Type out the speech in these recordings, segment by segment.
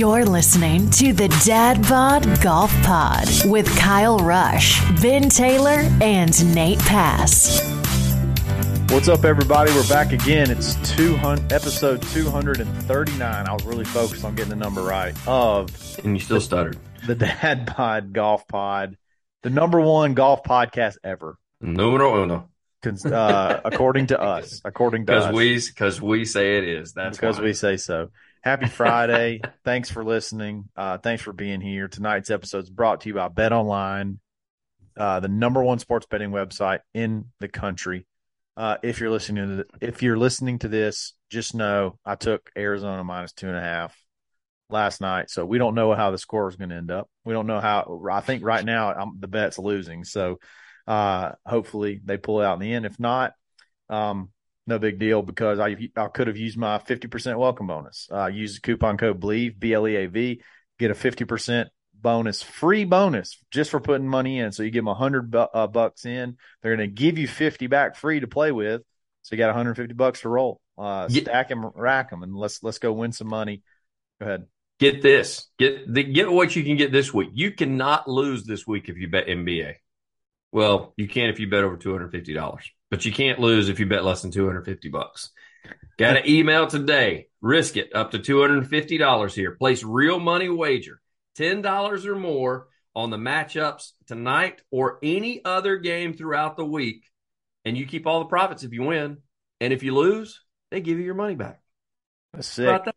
You're listening to the Dad Bod Golf Pod with Kyle Rush, Ben Taylor, and Nate Pass. What's up, everybody? We're back again. It's 200, episode 239. I was really focused on getting the number right of And you still stuttered. the Dad Bod Golf Pod, the number one golf podcast ever, Numero uno. cons- uh, according to us. According to Because us, we, because we say it is. That's because why. we say so. Happy Friday. thanks for listening. Uh, thanks for being here. Tonight's episode is brought to you by Bet Online, uh, the number one sports betting website in the country. Uh, if you're listening to the, if you're listening to this, just know I took Arizona minus two and a half last night, so we don't know how the score is going to end up. We don't know how. I think right now I'm, the bet's losing, so uh, hopefully they pull it out in the end. If not, um, no big deal because I I could have used my 50% welcome bonus. Uh, use the coupon code BLEAV, B L E A V, get a 50% bonus, free bonus just for putting money in. So you give them 100 bu- uh, bucks in, they're going to give you 50 back free to play with. So you got 150 bucks to roll. Uh, Yeah. stack them, rack them, and let's let's go win some money. Go ahead. Get this. Get the, get what you can get this week. You cannot lose this week if you bet NBA. Well, you can if you bet over two hundred fifty dollars, but you can't lose if you bet less than two hundred fifty bucks. Got to email today. Risk it up to two hundred fifty dollars here. Place real money wager ten dollars or more on the matchups tonight or any other game throughout the week, and you keep all the profits if you win. And if you lose, they give you your money back. That's sick. about that?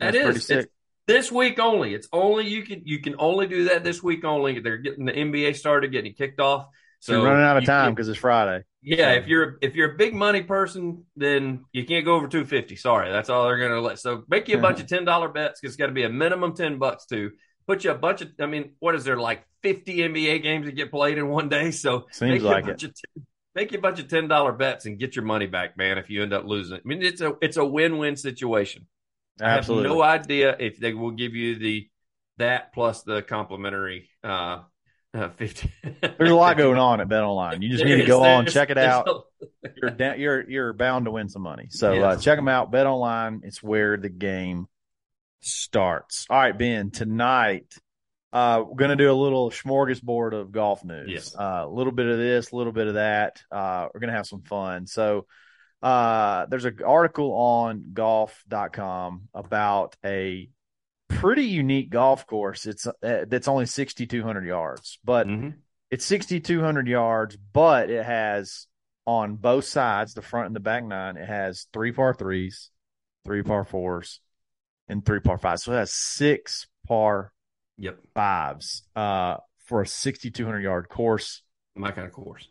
That That's is. It's sick. this week only. It's only you can you can only do that this week only. They're getting the NBA started, getting kicked off. So you're running out of time because it's Friday. Yeah, if you're if you're a big money person, then you can't go over two fifty. Sorry, that's all they're gonna let. So make you a bunch of ten dollar bets because it's got to be a minimum ten bucks to put you a bunch of. I mean, what is there like fifty NBA games that get played in one day? So Seems make you like a bunch of 10 make you a bunch of ten dollar bets and get your money back, man. If you end up losing, I mean, it's a it's a win win situation. Absolutely. I have no idea if they will give you the that plus the complimentary uh, uh fifty. There's a lot going on at Bet Online. You just need to go on, check it out. you're down, you're you're bound to win some money. So uh, check them out. Bet online. It's where the game starts. All right, Ben. Tonight, uh, we're gonna do a little smorgasbord of golf news. Yes. Uh, a little bit of this, a little bit of that. Uh, we're gonna have some fun. So, uh, there's an article on golf.com about a pretty unique golf course. It's uh, that's only 6,200 yards, but Mhm. it's 6,200 yards, but it has on both sides, the front and the back nine, it has three par threes, three par fours, and three par fives. So it has six par Yep, fives uh, for a 6,200 yard course. my kind of course.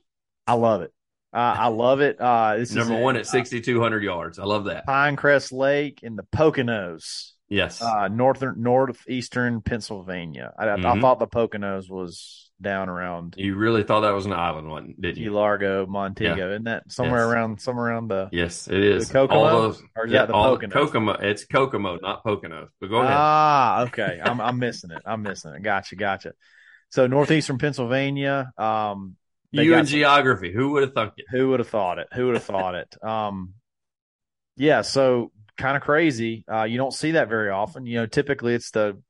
I love it. Uh, I love it. Uh, this Number one at sixty two hundred yards. I love that. Pinecrest Lake in the Poconos, Yes, uh, northern northeastern Pennsylvania. I, I Mhm. thought the Poconos was down around you really thought that was an island, one didn't you? Largo, Montego. Isn't that somewhere Yes. around somewhere around the Yes, it is. The Kokomo? All those, Or is yeah, the all Poconos? Kokomo. It's Kokomo, not Poconos. But go ahead. Ah, okay. I'm I'm missing it. I'm missing it. Gotcha, gotcha. So northeastern Pennsylvania. Um, you and some- geography. Who would have thunk it? who would have thought it? Who would have thought it? Um, yeah. So kind of crazy. Uh, you don't see that very often. You know, typically it's the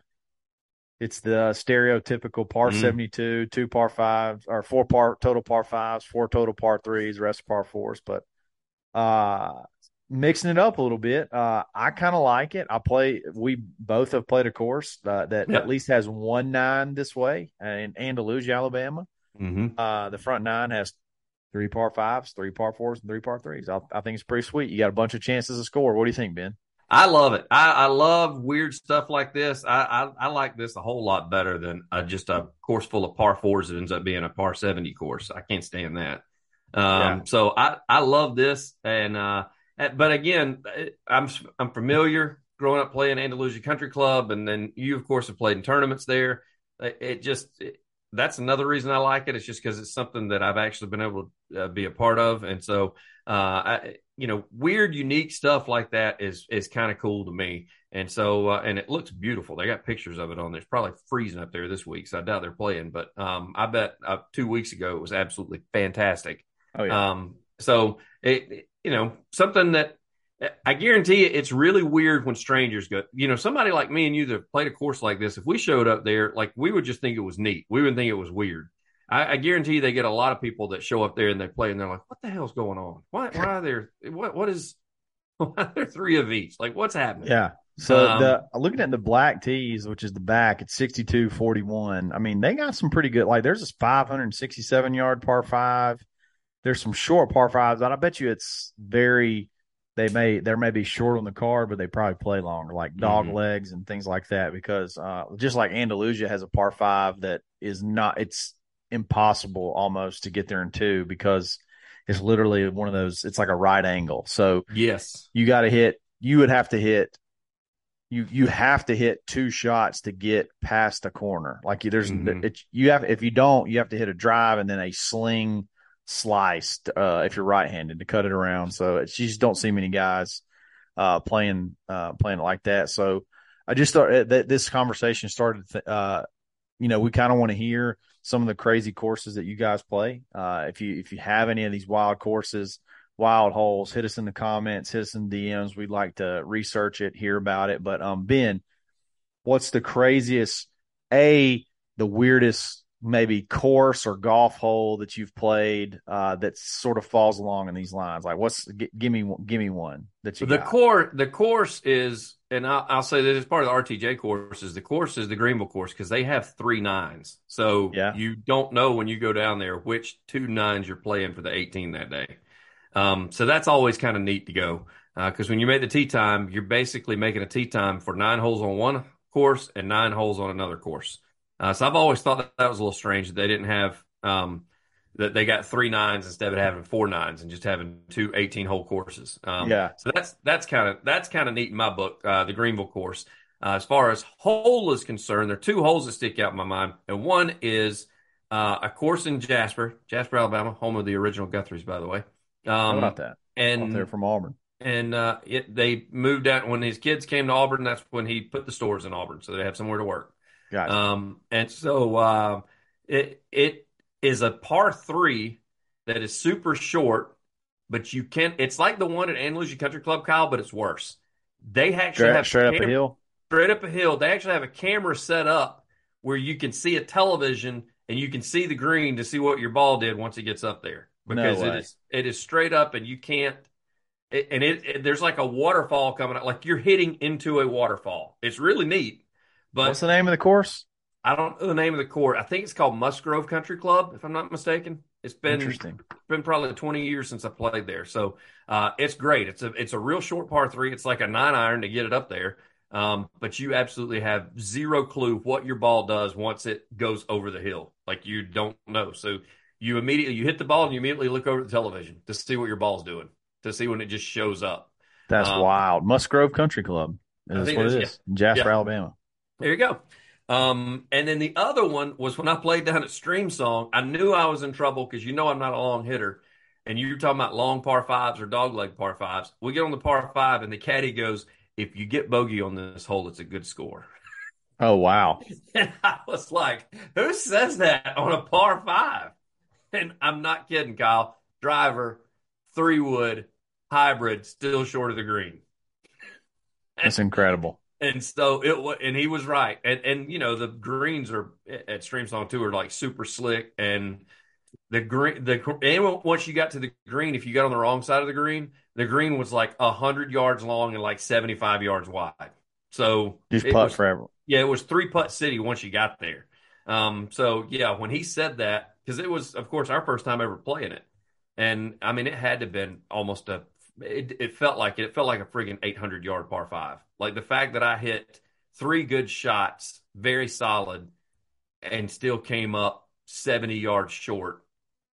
it's the stereotypical par Mhm. 72, two par fives or four par total par fives, four total par threes, rest par fours. But uh, mixing it up a little bit. Uh, I kind of like it. I play. We both have played a course uh, that at least has one nine this way in Andalusia, Alabama. Mm-hmm. Uh, the front nine has three par fives, three par fours, and three par threes. I, I think it's pretty sweet. You got a bunch of chances to score. What do you think, Ben? I love it. I, I love weird stuff like this. I, I, I like this a whole lot better than uh, just a course full of par fours that ends up being a par 70 course. I can't stand that. Um, Yeah. so I, I love this. And, uh, but again, I'm, I'm familiar growing up playing Andalusia Country Club. And then you, of course, have played in tournaments there. It, it just, it, that's another reason I like it. It's just because it's something that I've actually been able to uh, be a part of. And so, uh, I, you know, weird, unique stuff like that is is kind of cool to me. And so, uh, and it looks beautiful. They got pictures of it on there. It's probably freezing up there this week, so I doubt they're playing. But um, I bet uh, two weeks ago it was absolutely fantastic. Oh yeah, Um, so it, it- you know, something that I guarantee you, it's really weird when strangers go. You know, somebody like me and you that played a course like this, if we showed up there, like we would just think it was neat. We wouldn't think it was weird. I, I guarantee you, they get a lot of people that show up there and they play, and they're like, "What the hell's going on? Why? Why are there? What? What is? Why are there three of each? Like, what's happening?" yeah. So Um, the looking at the black tees, which is the back, it's 62 41. I mean, they got some pretty good. Like, there's this 567 yard par five. There's some short par fives, but I bet you it's very. They may there may be short on the card, but they probably play longer, like dog Mhm. legs and things like that. Because uh, just like Andalusia has a par five that is not, it's impossible almost to get there in two because it's literally one of those. It's like a right angle, so Yes. you got to hit. You would have to hit. You you have to hit two shots to get past a corner. Like you- there's Mhm. it, you have if you don't, you have to hit a drive and then a sling sliced uh, if you're right-handed to cut it around. So it's, you just don't see many guys uh, playing uh, playing it like that. So I just thought uh, that this conversation started. th- Uh, you know, we kind of want to hear some of the crazy courses that you guys play. Uh, if you if you have any of these wild courses, wild holes, hit us in the comments, hit us in DMs. We'd like to research it, hear about it. But um, Ben, what's the craziest? A the weirdest maybe course or golf hole that you've played uh, that sort of falls along in these lines? Like, what's g- give me one- give me one that you the got. core the course is and I'll, I'll say this as part of the RTJ course is the course is the Greenville course because they have three nines. So Yeah. you don't know when you go down there which two nines you're playing for the 18 that day. Um, so that's always kind of neat to go because when you make the tee time, you're basically making a tee time for nine holes on one course and nine holes on another course. Uh, so I've always thought that that was a little strange that they didn't have um, that they got three nines instead of having four nines and just having two 18 hole courses. Um, Yeah. So that's that's kind of that's kind of neat in my book, uh, the Greenville course. Uh, as far as hole is concerned, there are two holes that stick out in my mind, and one is uh, a course in Jasper, Jasper, Alabama, home of the original Guthrie's, by the way. How Um, about that? And from Auburn. and uh, it, they moved out when his kids came to Auburn. That's when he put the stores in Auburn, so they have somewhere to work. Gotcha. Um, and so uh, it it is a par three that is super short, but you can't. It's like the one at Andalusia Country Club, Kyle, but it's worse. They actually straight, have straight up a hill. straight up a hill. They actually have a camera set up where you can see a television and you can see the green to see what your ball did once it gets up there because it way. is it is straight up and you can't. It, and it, it there's like a waterfall coming out, like you're hitting into a waterfall. It's really neat, but What's the name of the course? I don't know the name of the court. I think it's called Musgrove Country Club, if I'm not mistaken. It's been Interesting. been probably 20 years since I played there. So uh, it's great. It's a it's a real short par three. It's like a nine iron to get it up there. Um, but you absolutely have zero clue what your ball does once it goes over the hill. Like you don't know. So you immediately you hit the ball and you immediately look over the television to see what your ball's doing, to see when it just shows up. That's Um, wild. Musgrove Country Club. That's what it is. In Jasper, Yeah. Alabama. There you go. Um, and then the other one was when I played down at Streamsong. I knew I was in trouble because you know I'm not a long hitter. And you're talking about long par fives or dogleg par fives. We get on the par five, and the caddy goes, "If you get bogey on this hole, it's a good score." Oh wow. And I was like, "Who says that on a par five? And I'm not kidding, Kyle. Driver, three wood, hybrid, still short of the green. That's incredible. And so it was, and he was right. And and you know the greens are at Streamsong too are like super slick, and the green, the and once you got to the green, if you got on the wrong side of the green, the green was like hundred yards long and like seventy five yards wide. So just putt was- forever. Yeah, it was three putt city once you got there. Um, so yeah, when he said that, because it was, of course, our first time ever playing it, and I mean, it had to have been almost a. It, it felt like it. It felt like a friggin' eight hundred yard par five. Like the fact that I hit three good shots, very solid, and still came up seventy yards short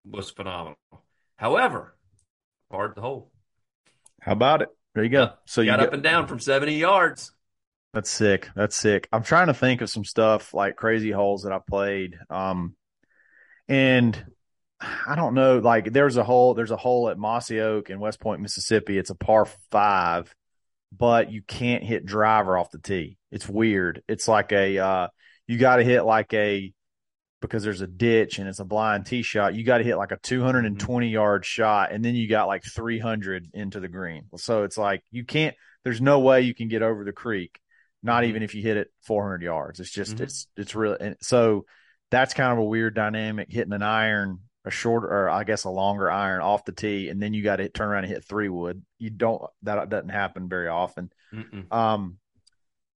was phenomenal. However, hard the hole. How about it? There you go. So you got got up and down from seventy yards. That's sick. That's sick. I'm trying to think of some stuff like crazy holes that I played. Um, and I don't know, like there's a hole, there's a hole at Mossy Oak in West Point, Mississippi. It's a par five, but you can't hit driver off the tee. It's weird. It's like a, uh, you got to hit like a, because there's a ditch and it's a blind tee shot, you got to hit like a 220 yard shot and then you got like 300 into the green. So it's like you can't, there's no way you can get over the creek not even if you hit it 400 yards. It's just Mhm. it's it's really and so that's kind of a weird dynamic hitting an iron a shorter or I guess a longer iron off the tee and then you got to turn around and hit three wood. You don't that doesn't happen very often. Mm-mm. Um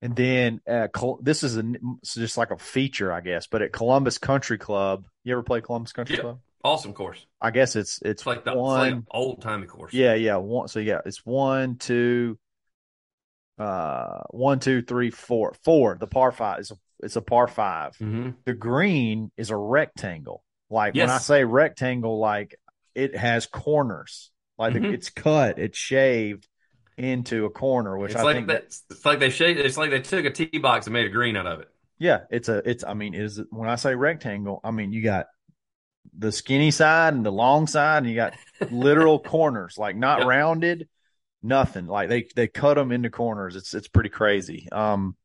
and then uh, Col- this is a, just like a feature, I guess. But at Columbus Country Club, you ever play Columbus Country Yeah. Club? Awesome course. I guess it's it's, It's like the one. old timey course. Yeah, yeah. One. So yeah, it's one, two, uh, one, two, three, four, four. The par five is a it's a par five. hmm The green is a rectangle. Like when I say rectangle, like it has corners. Like Mhm. it's cut, it's shaved into a corner, which It's I like think. It's like they shade, It's like they took a tee box and made a green out of it. Yeah, it's a it's I mean, is when I say rectangle, I mean you got the skinny side and the long side, and you got literal corners, like not Yep. rounded, nothing. Like they they cut them into corners. It's it's pretty crazy. Um,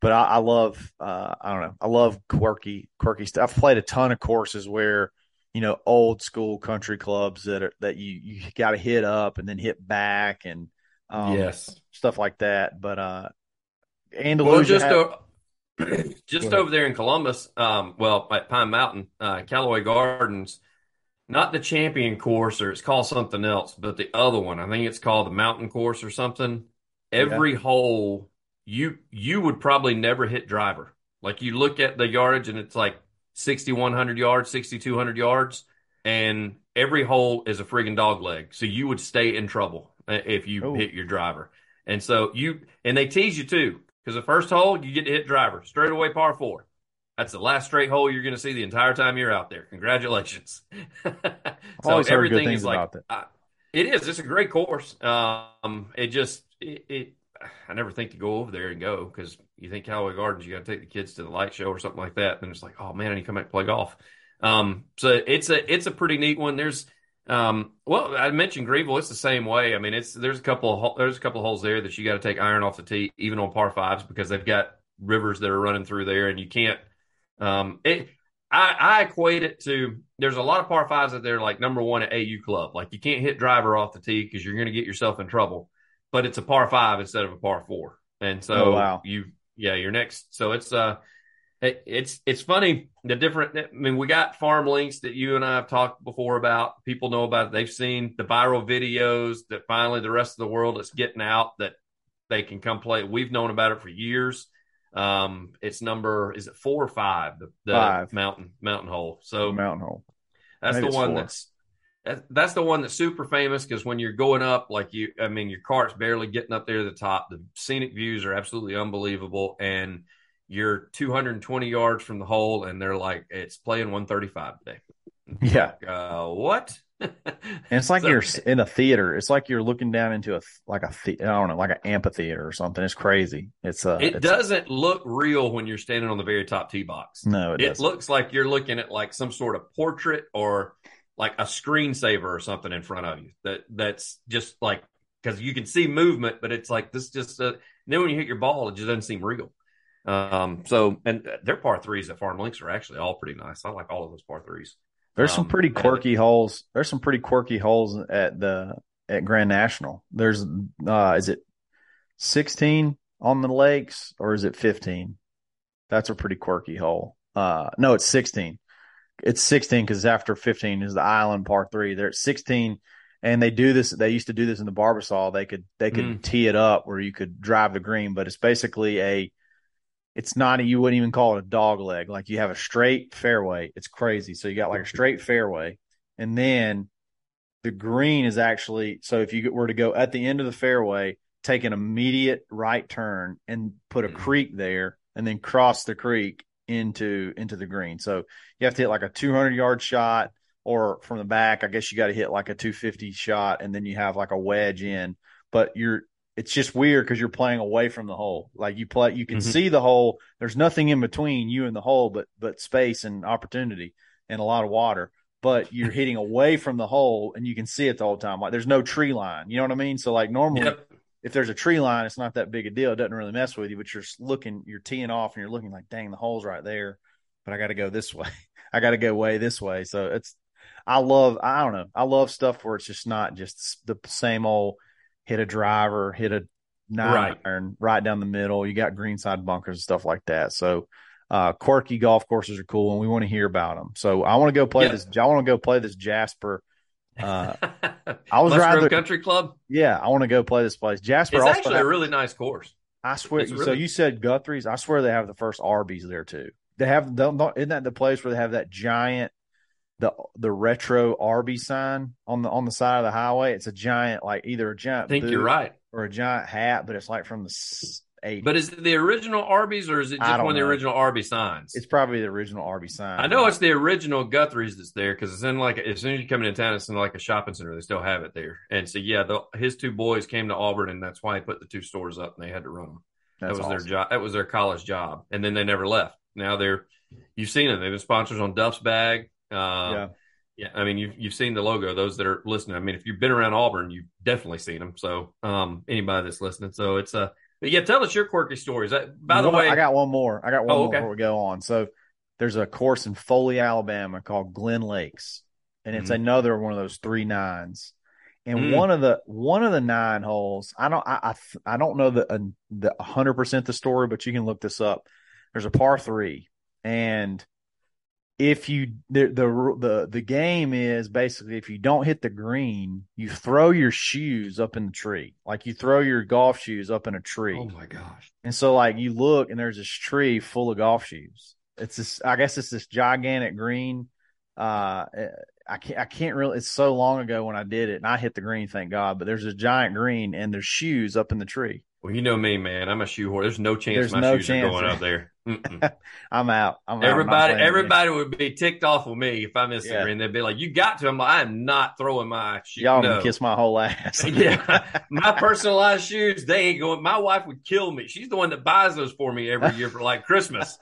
but I, I love uh I don't know, I love quirky quirky stuff. I've played a ton of courses where you know old school country clubs that are that you you got to hit up and then hit back and um, yes. stuff like that. But uh, Well, Andalusia just had- o- just over there in Columbus, um, well, at Pine Mountain, uh, Callaway Gardens, not the champion course, or it's called something else, but the other one. I think it's called the Mountain Course or something. Every hole, you you would probably never hit driver. Like you look at the yardage, and it's like sixty one hundred yards, sixty two hundred yards, and every hole is a friggin' dog leg. So you would stay in trouble uh, if you Oh. hit your driver. And so you and they tease you too, because the first hole you get to hit driver straight away par four. That's the last straight hole you're going to see the entire time you're out there. Congratulations. so always heard good everything is like. I- it is. It's a great course. Um, it just it, it I never think to go over there and go because you think Callaway Gardens, you got to take the kids to the light show or something like that. And it's like, oh man, I need to come back and play golf. Um, so it's a it's a pretty neat one. There's um, well, I mentioned Greenville. It's the same way. I mean, it's there's a couple of there's a couple of holes there that you got to take iron off the tee, even on par fives, because they've got rivers that are running through there, and you can't. Um, it I, I equate it to there's a lot of par fives that they're like number one at AU club. Like you can't hit driver off the tee because you're going to get yourself in trouble. But it's a par five instead of a par four, and so Oh, wow. you yeah you're next. So it's uh it, it's it's funny the different. I mean, we got farm links that you and I have talked before about. People know about. It. They've seen the viral videos that finally the rest of the world is getting out that they can come play. We've known about it for years. Um, it's number is it four or five? The, the Five. mountain mountain hole. So Mountain Hole. that's Maybe the one four. that's that, that's the one that's super famous because when you're going up, like you, I mean, your cart's barely getting up there to the top. The scenic views are absolutely unbelievable, and you're 220 yards from the hole, and they're like, it's playing 135 today. Yeah. Uh, what? And it's like So- you're in a theater. It's like you're looking down into a like a the, I don't know, like an amphitheater or something. It's crazy. It's uh, It it's, doesn't look real when you're standing on the very top tee box. No, it, It looks like you're looking at like some sort of portrait or like a screensaver or something in front of you. That that's just like because you can see movement, but it's like this just. Uh, then when you hit your ball, it just doesn't seem real. Um. So and their par threes at Farm Links are actually all pretty nice. I like all of those par threes. There's some um, pretty and- quirky holes. There's some pretty quirky holes at the at Grand National. There's uh, is it 16 on the lakes or is it 15? That's a pretty quirky hole. Uh, no, it's 16. It's 16 because after 15 is the island par three. They're at 16, and they do this. They used to do this in the Barbasol. They could they could Mm. tee it up where you could drive the green, but it's basically a. It's not. A, you wouldn't even call it a dog leg. Like you have a straight fairway. It's crazy. So you got like a straight fairway, and then the green is actually. So if you were to go at the end of the fairway, take an immediate right turn and put a Mhm. creek there, and then cross the creek into into the green. So you have to hit like a 200 yard shot or from the back, I guess you got to hit like a 250 shot and then you have like a wedge in, but you're, it's just weird because you're playing away from the hole. Like you play, you can Mhm. see the hole. There's nothing in between you and the hole, but, but space and opportunity and a lot of water, but you're hitting away from the hole and you can see it the whole time. Like there's no tree line. You know what I mean? So like normally Yep. If there's a tree line, it's not that big a deal. It doesn't really mess with you, but you're looking, you're teeing off and you're looking like, dang, the hole's right there, but I got to go this way. I got to go way this way. So it's, I love, I don't know, I love stuff where it's just not just the same old hit a driver, hit a nine Right. iron right down the middle. You got greenside bunkers and stuff like that. So, uh, quirky golf courses are cool and we want to hear about them. So I want to go play Yeah. this. I want to go play this Jasper. Uh, I was rather- Country Club. yeah, I want to go play this place. Jasper It's actually a really nice course. I swear. It's so really- you said Guthrie's. I swear they have the first Arby's there too. They have. Don't, don't, isn't that the place where they have that giant, the the retro Arby's sign on the on the side of the highway? It's a giant, like either a giant think boot you're right. or a giant hat, but it's like from the s- 80s. But is it the original Arby's or is it just one of the original Arby's signs? it's probably the original Arby's sign. I know it's the original Guthrie's that's there because it's in like as soon as you come into town, it's in like a shopping center. They still have it there, and so yeah, the, his two boys came to Auburn, and that's why he put the two stores up, and they had to run them. That's that was awesome. their job. That was their college job, and then they never left. Now they're you've seen them. They've been sponsors on Duff's Bag. Uh, Yeah, yeah, I mean, you've you've seen the logo. Those that are listening, I mean, if you've been around Auburn, you've definitely seen them. So, um, anybody that's listening, so it's uh, but yeah, tell us your quirky stories. Uh, by the One- way, I got one more. I got one Oh, more okay. before we go on. So there's a course in Foley, Alabama called Glen Lakes, and it's Mhm. another one of those three nines. And Mm. one of the one of the nine holes, I don't I I, I don't know the uh, the hundred percent the story, but you can look this up. There's a par three, and if you the the the the game is basically if you don't hit the green, you throw your shoes up in the tree, like you throw your golf shoes up in a tree. oh my gosh, And so like you look and there's this tree full of golf shoes. It's this I guess it's this gigantic green. Uh I can't I can't really it's so long ago when I did it and I hit the green, thank God, but there's this giant green and there's shoes up in the tree. Well, you know me, man. I'm a shoe whore. There's no chance There's my no shoes chance. are going up there. I'm out. I'm out. Everybody, playing everybody would be ticked off with me if I missed Yeah. the green. They'd be like, "You got to." I'm like, "I'm not throwing my shoes." Y'all no. can kiss my whole ass. yeah, my personalized shoes, they ain't going. My wife would kill me. She's the one that buys those for me every year for like Christmas.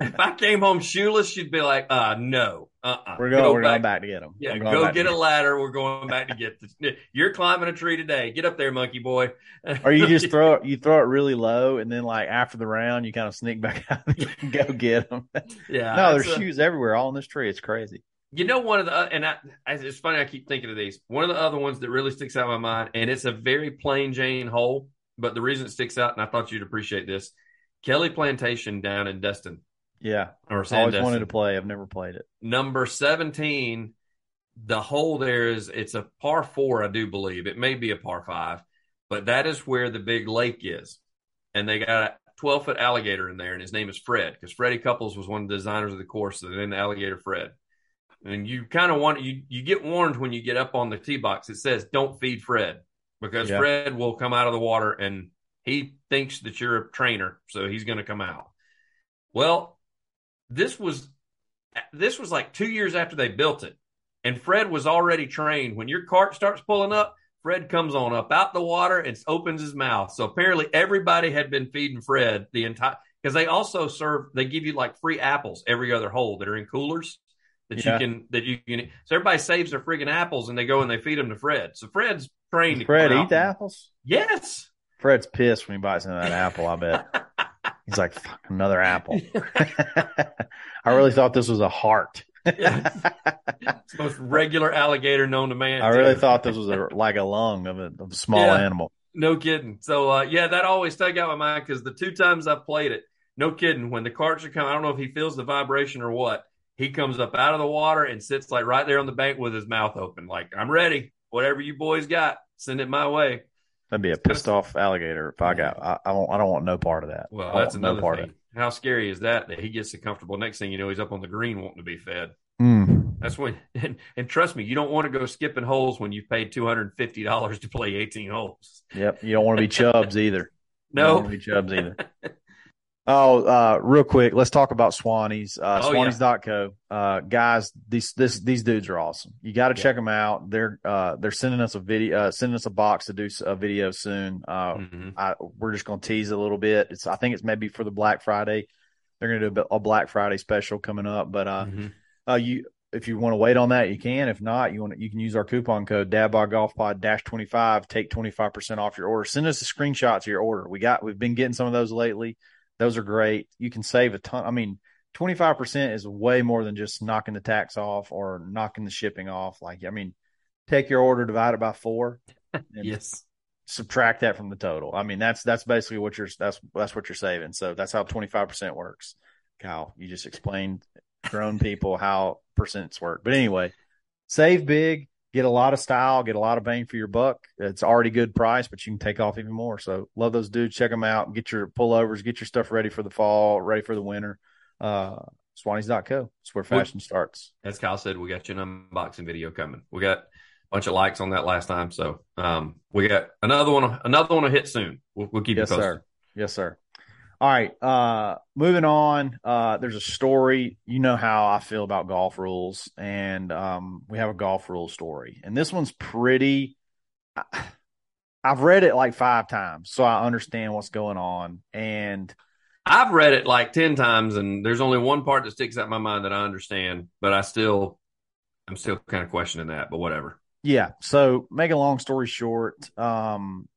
if I came home shoeless, she'd be like, "Uh, no, uh, uh We're going we're going back to get them. Yeah, go get a ladder. We're going back to get this. You're climbing a tree today. Get up there, monkey boy. Or you just throw it you throw it really low and then like after the round you kind of sneak back out and go get them. yeah. no, there's a- shoes everywhere all in this tree. It's crazy. You know, one of the and I, I- it's funny. I keep thinking of these. One of the other ones that really sticks out in my mind, and it's a very plain Jane hole, but the reason it sticks out, and I thought you'd appreciate this, Kelly Plantation down in Destin Yeah. or I always wanted to play. I've never played it. Number seventeen, the hole there is it's a par four, I do believe. It may be a par five, but that is where the big lake is, and they got a twelve foot alligator in there, and his name is Fred because Freddie Couples was one of the designers of the course, and then the alligator Fred. And you kind of want you you get warned when you get up on the tee box. It says don't feed Fred because Yeah. Fred will come out of the water and he thinks that you're a trainer, so he's going to come out. Well, this was this was like two years after they built it, and Fred was already trained. When your cart starts pulling up, Fred comes on up out the water and opens his mouth. So apparently, everybody had been feeding Fred the entire because they also serve. They give you like free apples every other hole that are in coolers that Yeah. you can that you can. So everybody saves their friggin' apples and they go and they feed them to Fred. So Fred's trained. Does to Fred eat apples? Yes. Fred's pissed when he bites into that apple, I bet. He's like, Fuck, another apple. I really thought this was a heart. Yeah. It's the most regular alligator known to man. I really too. thought this was a, like a lung of a, of a small Yeah. animal. No kidding. So uh, yeah, that always stuck out my mind because the two times I've played it, no kidding. When the carts are coming, I don't know if he feels the vibration or what. he comes up out of the water and sits like right there on the bank with his mouth open, like I'm ready. Whatever you boys got, send it my way. That'd be a pissed off alligator if I got. I, I don't. I don't want no part of that. Well, that's want no another part thing. of How scary is that? That he gets so comfortable. Next thing you know, he's up on the green wanting to be fed. Mm. That's when, and, and trust me, you don't want to go skipping holes when you've paid two hundred and fifty dollars to play eighteen holes. Yep. You don't want to be chubs either. You don't No, want to be chubs either. Oh, uh, real quick, let's talk about Swannies. Uh, Oh, yeah. Uh, guys, these this these dudes are awesome. You got to Yeah. check them out. They're uh, they're sending us a video, uh, sending us a box to do a video soon. Uh, Mhm. I, we're just going to tease a little bit. It's I think it's maybe for the Black Friday. They're going to do a, a Black Friday special coming up, but uh, Mhm. uh, you if you want to wait on that, you can. If not, you want you can use our coupon code DadBodGolfPod dash twenty five. Take twenty five percent off your order. Send us a screenshot to your order. We got we've been getting some of those lately. Those are great. You can save a ton. I mean, twenty five percent is way more than just knocking the tax off or knocking the shipping off. Like I mean, take your order, divide it by four, and yes, subtract that from the total. I mean, that's that's basically what you're that's that's what you're saving. So that's how twenty five percent works. Kyle, you just explained grown people how percents work. But anyway, save big, get a lot of style, get a lot of bang for your buck. It's already good price, but you can take off even more. So love those dudes. Check them out. Get your pullovers, get your stuff ready for the fall, ready for the winter. Uh, Swannies.co. It's where fashion starts. as Kyle said, we got you an unboxing video coming. We got a bunch of likes on that last time, so um, we got another one. Another one to hit soon. We'll, we'll keep yes, you posted. sir. Yes, sir. All right. Uh, moving on. Uh, there's a story. You know how I feel about golf rules, and um, we have a golf rule story, and this one's pretty. I, I've read it like five times, so I understand what's going on. And I've read it like 10 times and there's only one part that sticks out in my mind that I understand, but I still, I'm still kind of questioning that, but whatever. yeah, so make a long story short, um,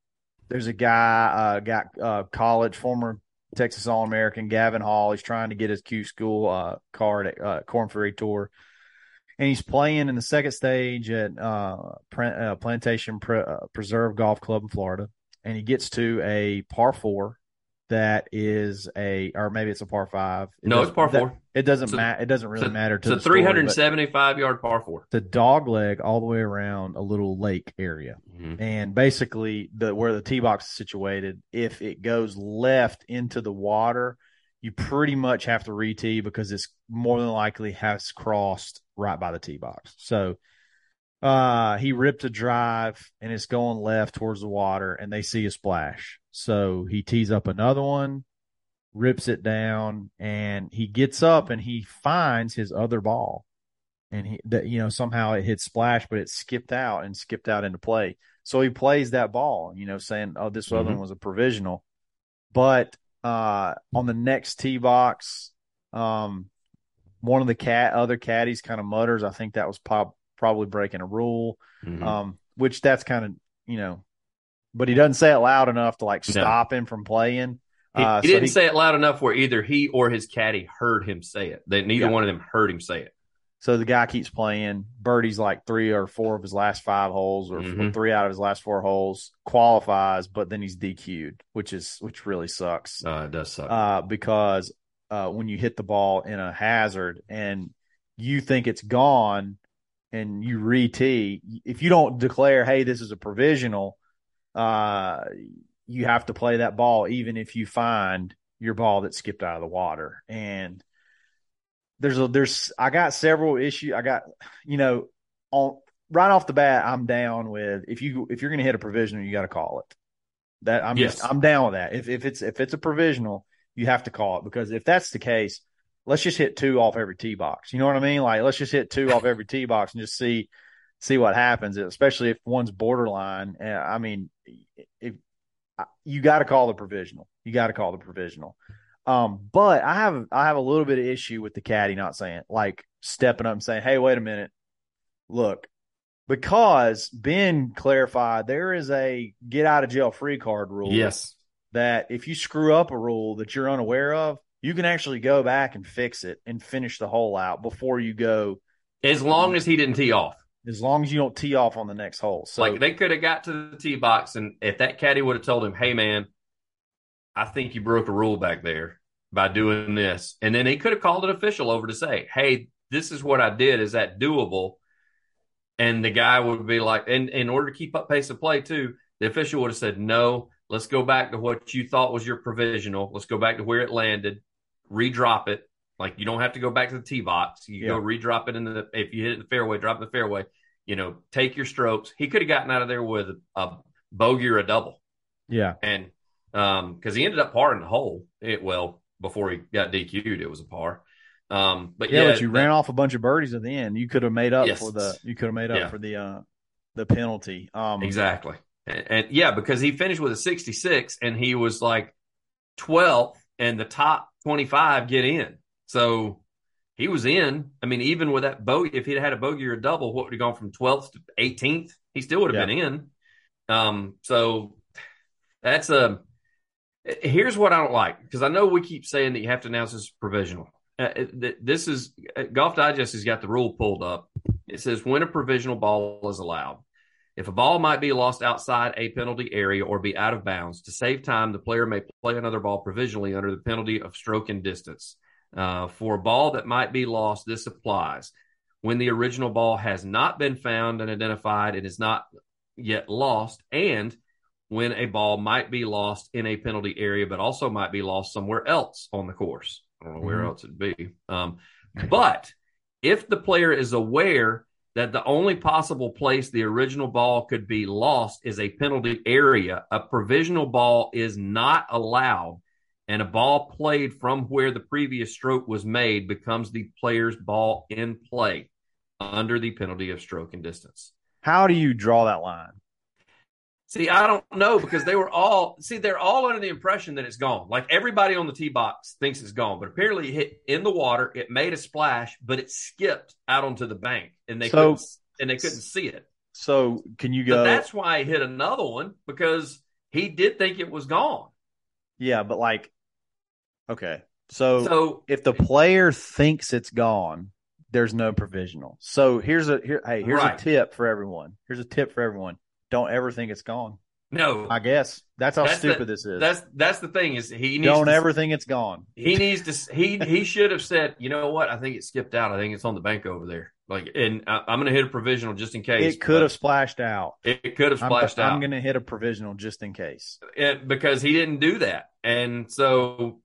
there's a guy, uh, got uh, college former Texas All American Gavin Hall. He's trying to get his Q school uh, card at uh, Korn Ferry Tour, and he's playing in the second stage at uh, uh, Plantation Pre- uh, Preserve Golf Club in Florida, and he gets to a par four that is a, or maybe it's a par five. It No, it's par that- four. It doesn't matter. It doesn't really a- matter to It's a the story, 375 yard par four. the dog leg all the way around a little lake area Mhm. and basically the where the tee box is situated if it goes left into the water you pretty much have to re-tee because it's more than likely has crossed right by the tee box so uh he ripped a drive and it's going left towards the water and they see a splash so he tees up another one rips it down and he gets up and he finds his other ball and he that you know somehow it hit splash but it skipped out and skipped out into play so he plays that ball you know saying oh this other Mhm. one was a provisional but uh on the next tee box um one of the cat other caddies kind of mutters i think that was pop, probably breaking a rule Mhm. um which that's kind of you know but he doesn't say it loud enough to like No. stop him from playing he, uh, he so didn't he- say it loud enough where either he or his caddy heard him say it. That neither Yeah. one of them heard him say it. So the guy keeps playing. Birdie's like three or four of his last five holes, or Mhm. three out of his last four holes. Qualifies, but then he's DQ'd, which is which really sucks. Uh, it does suck. Uh, because uh, when you hit the ball in a hazard and you think it's gone, and you re tee, if you don't declare, "Hey, this is a provisional," uh, you have to play that ball, even if you find your ball that skipped out of the water. And there's a there's I got several issues. I got you know on right off the bat, I'm down with if you if you're going to hit a provisional, you got to call it. That I'm Yes. just I'm down with that. If if it's if it's a provisional, you have to call it because if that's the case, let's just hit two off every tee box. You know what I mean? Like let's just hit two off every tee box and just see see what happens. Especially if one's borderline. I mean, if you got to call the provisional, you got to call the provisional. Um, but I have I have a little bit of issue with the caddy not saying like stepping up and saying, "Hey, wait a minute, look," because Ben clarified there is a get out of jail free card rule. yes. that if you screw up a rule that you're unaware of, you can actually go back and fix it and finish the hole out before you go, As long as he didn't tee off. As long as you don't tee off on the next hole. So like they could have got to the tee box, and if that caddy would have told him, "Hey, man, I think you broke a rule back there by doing this," and then he could have called an official over to say, "Hey, this is what I did. Is that doable? And the guy would be like, and in order to keep up pace of play too, the official would have said, no, let's go back to what you thought was your provisional. Let's go back to where it landed, redrop it. Like you don't have to go back to the tee box. You Yeah. go redrop it in the if you hit it in the fairway, drop it in the fairway. You know, take your strokes. He could have gotten out of there with a, bogey or a double, Yeah. and um, because he ended up parring the hole. It well before he got DQ'd, it was a par. Um, but Yeah, yeah, but you that- ran off a bunch of birdies at the end. You could have made up Yes. for the you could have made up Yeah. for the uh the penalty. Um Exactly. And, and yeah, because he finished with a 66 and he was like 12th and the top 25 get in. So he was in. I mean, even with that bogey, if he'd had a bogey or a double, what would have gone from 12th to 18th? He still would have been in. Um, so that's a, here's what I don't like because I know we keep saying that you have to announce this provisional. Uh, this is uh, Golf Digest has got the rule pulled up. It says when a provisional ball is allowed. If a ball might be lost outside a penalty area or be out of bounds, to save time, the player may play another ball provisionally under the penalty of stroke and distance. Uh, for a ball that might be lost, this applies. When the original ball has not been found and identified, it is not yet lost, and when a ball might be lost in a penalty area, but also might be lost somewhere else on the course. I don't know where Mhm. else it'd be. Um, but if the player is aware that the only possible place the original ball could be lost is a penalty area, a provisional ball is not allowed, and a ball played from where the previous stroke was made becomes the player's ball in play under the penalty of stroke and distance. how do you draw that line? See, I don't know because they were all see they're all under the impression that it's gone. Like everybody on the tee box thinks it's gone, but apparently it hit in the water, it made a splash, but it skipped out onto the bank, and they So- couldn't and they couldn't see it. So can you But go that's why he hit another one because he did think it was gone. Yeah, but like okay. So, So if the player thinks it's gone, there's no provisional. So here's a here hey, here's Right. a tip for everyone. Here's a tip for everyone. Don't ever think it's gone. no, I guess. That's how That's stupid the- this is. that's that's the thing is he needs Don't to, ever think it's gone. he needs to he he should have said you know what I think it skipped out I think it's on the bank over there like and I, I'm going to hit a provisional just in case It could have splashed out. it, could have I'm, splashed out I'm going to hit a provisional just in case. it, because he didn't do that. And so,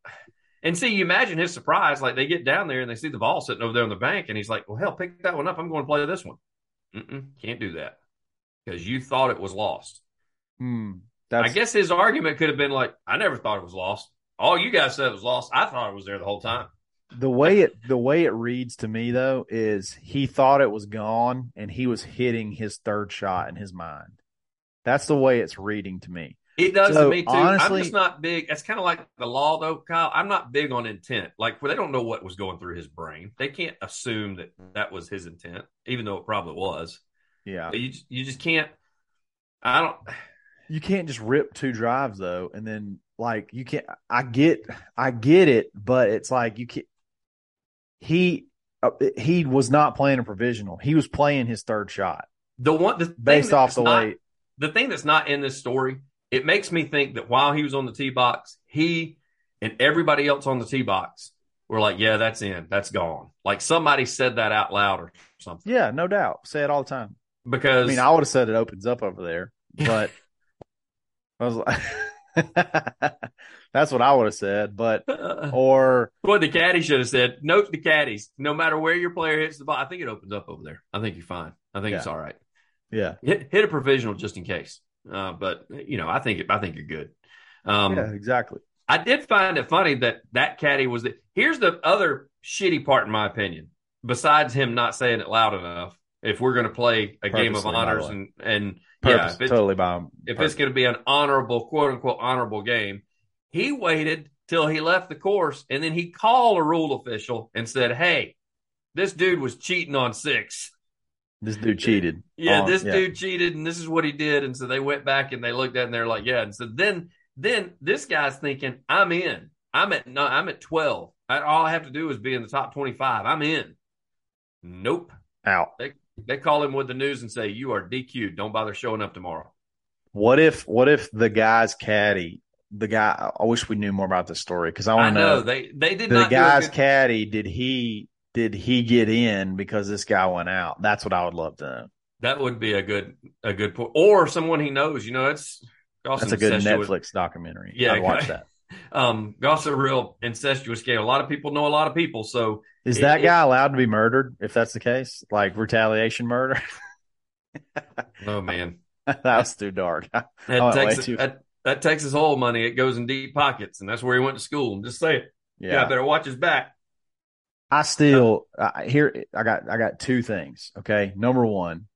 and see, you imagine his surprise. Like they get down there and they see the ball sitting over there on the bank, and he's like, "Well, hell, pick that one up. I'm going to play this one." Mm-mm, can't do that because you thought it was lost. Hmm. That's, I guess his argument could have been like, "I never thought it was lost. All you guys said it was lost. I thought it was there the whole time." the way it the way it reads to me though is he thought it was gone and he was hitting his third shot in his mind. That's the way it's reading to me. It does So, to me too. I'm just not big. It's kind of like the law, though, Kyle. I'm not big on intent. Like where they don't know what was going through his brain. They can't assume that that was his intent, even though it probably was. Yeah. You just, you just can't. I don't. You can't just rip two drives though and then like you can't I get I get it but it's like you can't he uh, he was not playing a provisional. He was playing his third shot The one the based off the not- way the thing that's not in this story. It makes me think that while he was on the tee box, he and everybody else on the tee box were like, "Yeah, that's in. That's gone." Like somebody said that out loud or something. Yeah, no doubt. Say it all the time. Because I mean, I would have said it opens up over there, but I was like, that's what I would have said. But or What the caddy should have said. Note the caddies. No matter where your player hits the ball, I think it opens up over there. I think you're fine. I think it's all right. yeah, Hit, hit a provisional just in case. Uh, but you know, I think I think you're good. Um, yeah, exactly. I did find it funny that that caddy was the. Here's the other shitty part, in my opinion. Besides him not saying it loud enough, if we're going to play a game of Purposely, by the honors and and yeah, Purpose, it's, totally by if it's going to be an honorable, quote unquote, honorable game, he waited till he left the course and then he called a rule official and said, Hey, this dude was cheating on six. This dude cheated. Yeah, on- this yeah. dude cheated and this is what he did. And so they went back and they looked at it and they're like, Yeah. And so then, then this guy's thinking, I'm in. I'm at, no, I'm at 12. I, all I have to do is be in the top 25. I'm in. Nope. out. They they call him with the news and say, You are DQ'd. Don't bother showing up tomorrow. What if what if the guy's caddy, the guy? I wish we knew more about this story because I want to know know they they did the guy's good- caddy. Did he did he get in because this guy went out? That's what I would love to know. That would be a good a good point, or someone he knows. You know, it's that's a good Netflix documentary. Yeah, I'd watch that. Um, Goss a real incestuous game. A lot of people know a lot of people. So is it, that guy it, allowed to be murdered if that's the case? Like retaliation murder? oh man, that was too dark. That, Texas, too... That, that Texas Hole money, it goes in deep pockets, and that's where he went to school. Just say it. Yeah, yeah better watch his back. I still uh, here. I got I got two things. Okay, number one,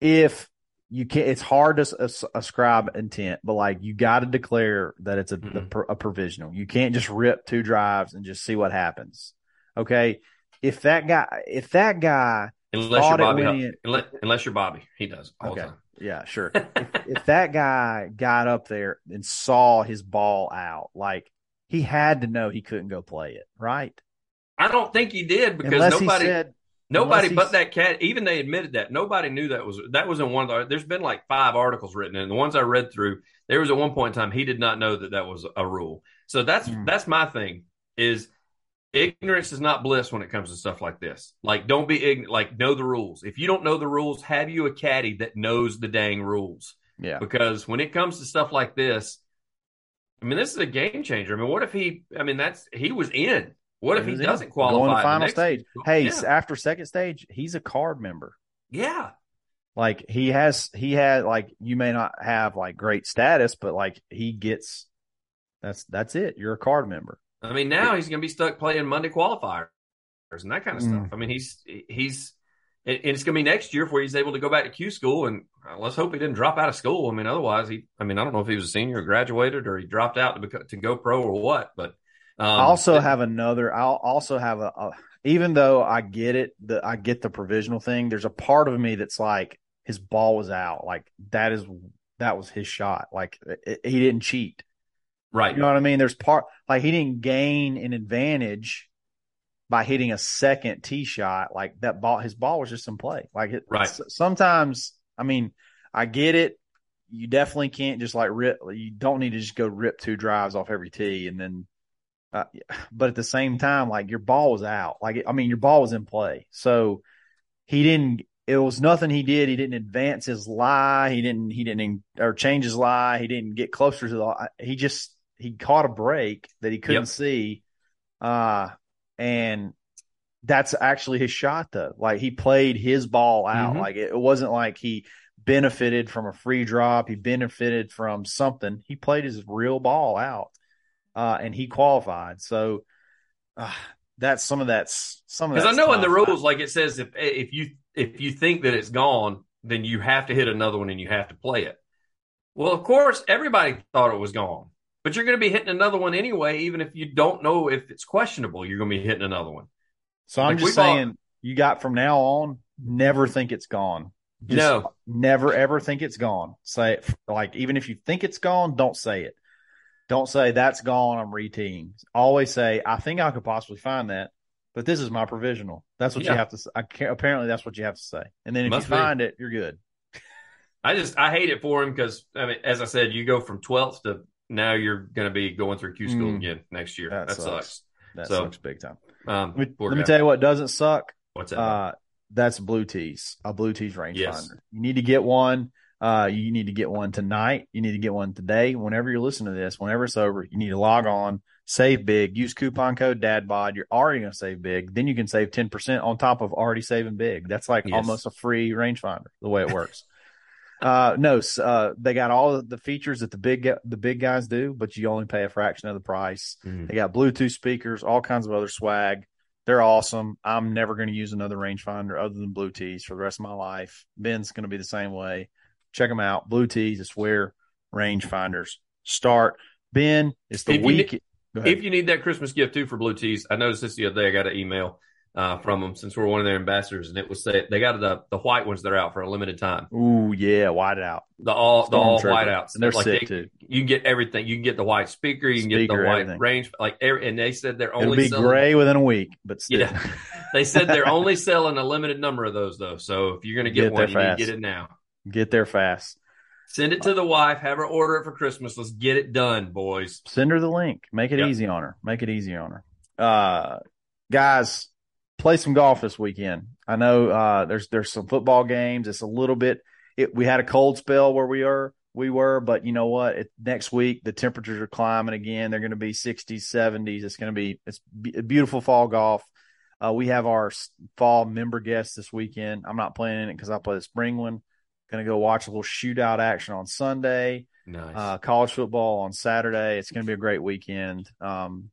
if you can't, it's hard to ascribe intent, but like you got to declare that it's a, mm-hmm. a, a provisional. You can't just rip two drives and just see what happens. Okay, if that guy, if that guy, unless you're Bobby, in, unless, unless, you're Bobby, he does all okay. the time. Yeah, sure. if, if that guy got up there and saw his ball out, like he had to know he couldn't go play it, right? I don't think he did because Unless nobody said, nobody but that cat. Even they admitted that nobody knew that was that was in one of the. There's been like five articles written, and the ones I read through, there was at one point in time he did not know that that was a rule. So that's mm. that's my thing is ignorance is not bliss when it comes to stuff like this. Like, don't be ignorant. Like, know the rules. If you don't know the rules, have you a caddy that knows the dang rules. Yeah. Because when it comes to stuff like this, I mean, this is a game changer. I mean, what if he? I mean, that's he was in. What if he, doesn't qualify? Going to final stage. Hey, yeah. after second stage, he's a card member. Yeah. Like he has, he had like you may not have like great status, but like he gets. That's that's it. You're a card member. I mean, now he's going to be stuck playing Monday qualifiers and that kind of mm. stuff. I mean, he's he's and it's going to be next year before he's able to go back to Q school. And uh, let's hope he didn't drop out of school. I mean, otherwise, he. I mean, I don't know if he was a senior or graduated or he dropped out to to go pro or what. But um, I also have another. I'll also have a, a. Even though I get it, the I get the provisional thing. There's a part of me that's like his ball was out. Like that is that was his shot. Like it, he didn't cheat. Right. You know what I mean? There's part like he didn't gain an advantage by hitting a second tee shot. Like that ball, his ball was just in play. Like it, right. Sometimes, I mean, I get it. You definitely can't just like rip. You don't need to just go rip two drives off every tee and then. Uh, but at the same time, like your ball was out. Like I mean, your ball was in play. So he didn't. It was nothing he did. He didn't advance his lie. He didn't. He didn't or change his lie. He didn't get closer to the. He just he caught a break that he couldn't yep. see, uh, and that's actually his shot though. Like he played his ball out. Mm-hmm. Like it, it wasn't like he benefited from a free drop. He benefited from something. He played his real ball out, uh, and he qualified. So uh, that's some of that's some of because I know in the rules, like it says, if if you if you think that it's gone, then you have to hit another one and you have to play it. Well, of course, everybody thought it was gone but you're going to be hitting another one anyway, even if you don't know if it's questionable. You're going to be hitting another one. So I'm just saying, you got from now on, never think it's gone. Just no, never ever think it's gone. Say it like even if you think it's gone, don't say it. Don't say that's gone. I'm reteeing. Always say I think I could possibly find that, but this is my provisional. That's what yeah. you have to. say. apparently, that's what you have to say. And then if Must you find it, you're good. I just I hate it for him because I mean, as I said, you go from 12th to now you're going to be going through Q school mm, again next year. That, that sucks. sucks. That so, sucks big time. Um, let me, let me tell you what doesn't suck. What's that? Uh, that's Blue Tees, a Blue Tees rangefinder. Yes. You need to get one. Uh, you need to get one tonight. You need to get one today. Whenever you're listening to this, whenever it's over, you need to log on, save big, use coupon code DADBOD. You're already going to save big. Then you can save 10% on top of already saving big. That's like yes. almost a free rangefinder, the way it works. Uh, no, uh, they got all the features that the big the big guys do, but you only pay a fraction of the price. Mm-hmm. They got Bluetooth speakers, all kinds of other swag. They're awesome. I'm never going to use another rangefinder other than Blue Tees for the rest of my life. Ben's going to be the same way. Check them out. Blue Tees is where rangefinders start. Ben, it's the if week. You need, if you need that Christmas gift too for Blue Tees, I noticed this the other day. I got an email uh, from them since we're one of their ambassadors, and it was say they got the the white ones that are out for a limited time. Ooh, yeah, white out. The all Storm the all trigger. white outs, and they're like sick they, too. You can get everything. You can get the white speaker. You can speaker, get the white everything. range. Like, and they said they're only It'll be selling, gray within a week, but still. yeah, they said they're only selling a limited number of those though. So if you're going to get, get one, you need to get it now. Get there fast. Send it to the wife. Have her order it for Christmas. Let's get it done, boys. Send her the link. Make it yep. easy on her. Make it easy on her. Uh, guys, play some golf this weekend. I know uh, there's there's some football games. It's a little bit. It, we had a cold spell where we are we were, but you know what? It, next week the temperatures are climbing again. They're going to be 60s, 70s. It's going to be it's be, beautiful fall golf. Uh, we have our fall member guests this weekend. I'm not playing in it because I play the spring one. Going to go watch a little shootout action on Sunday. Nice. Uh, college football on Saturday. It's going to be a great weekend. Um,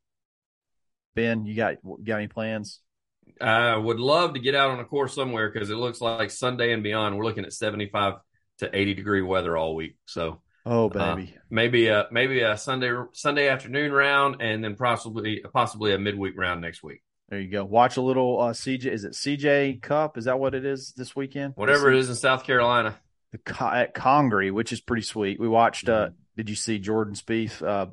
ben, you got got any plans? I would love to get out on a course somewhere because it looks like Sunday and beyond. We're looking at 75 to 80 degree weather all week. So, oh baby, uh, maybe a maybe a Sunday Sunday afternoon round, and then possibly possibly a midweek round next week. There you go. Watch a little uh, CJ. Is it CJ Cup? Is that what it is this weekend? Whatever it is in South Carolina. The, at Congaree, which is pretty sweet. We watched. Uh, mm-hmm. did you see Jordan Spieth uh,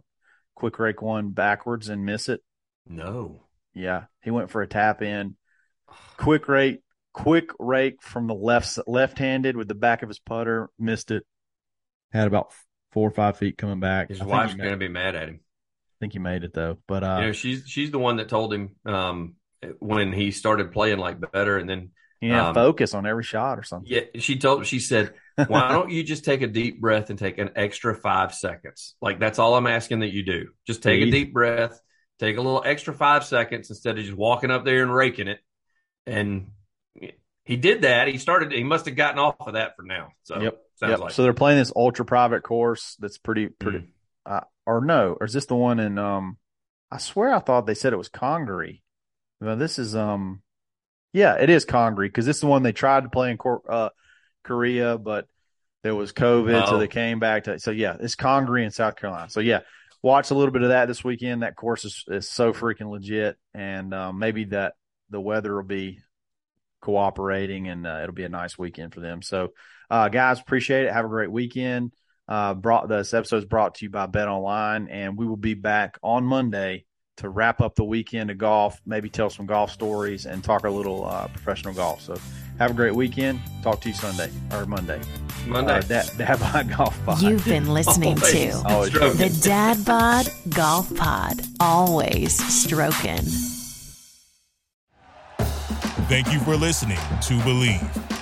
quick rake one backwards and miss it? No. Yeah, he went for a tap in, quick rake, quick rake from the left left handed with the back of his putter, missed it. Had about four or five feet coming back. His wife's going to be mad at him I think he made it though. But uh, you know, she's she's the one that told him um, when he started playing like better, and then yeah, um, focus on every shot or something. Yeah, she told she said, "Why don't you just take a deep breath and take an extra five seconds? Like that's all I'm asking that you do. Just take a deep breath, take a little extra five seconds instead of just walking up there and raking it." And he did that. He started. He must have gotten off of that for now. So yep, yep. Like so they're playing this ultra private course that's pretty pretty. Mm. Uh, or no, or is this the one in um I swear I thought they said it was Congaree. Well, this is um yeah, it is Congaree because this is the one they tried to play in uh, Korea, but there was COVID, oh. so they came back to. So yeah, it's Congaree in South Carolina. So yeah, watch a little bit of that this weekend. That course is, is so freaking legit, and um, maybe that the weather will be cooperating, and uh, it'll be a nice weekend for them. So, uh, guys, appreciate it. Have a great weekend. Uh, brought this episode is brought to you by Bet Online, and we will be back on Monday to wrap up the weekend of golf, maybe tell some golf stories, and talk a little uh, professional golf. So have a great weekend. Talk to you Sunday or Monday. Monday. Uh, Dad, Dad Bod Golf Pod. You've been listening to Always the Dad Bod Golf Pod. Always stroking. Thank you for listening to Bleav.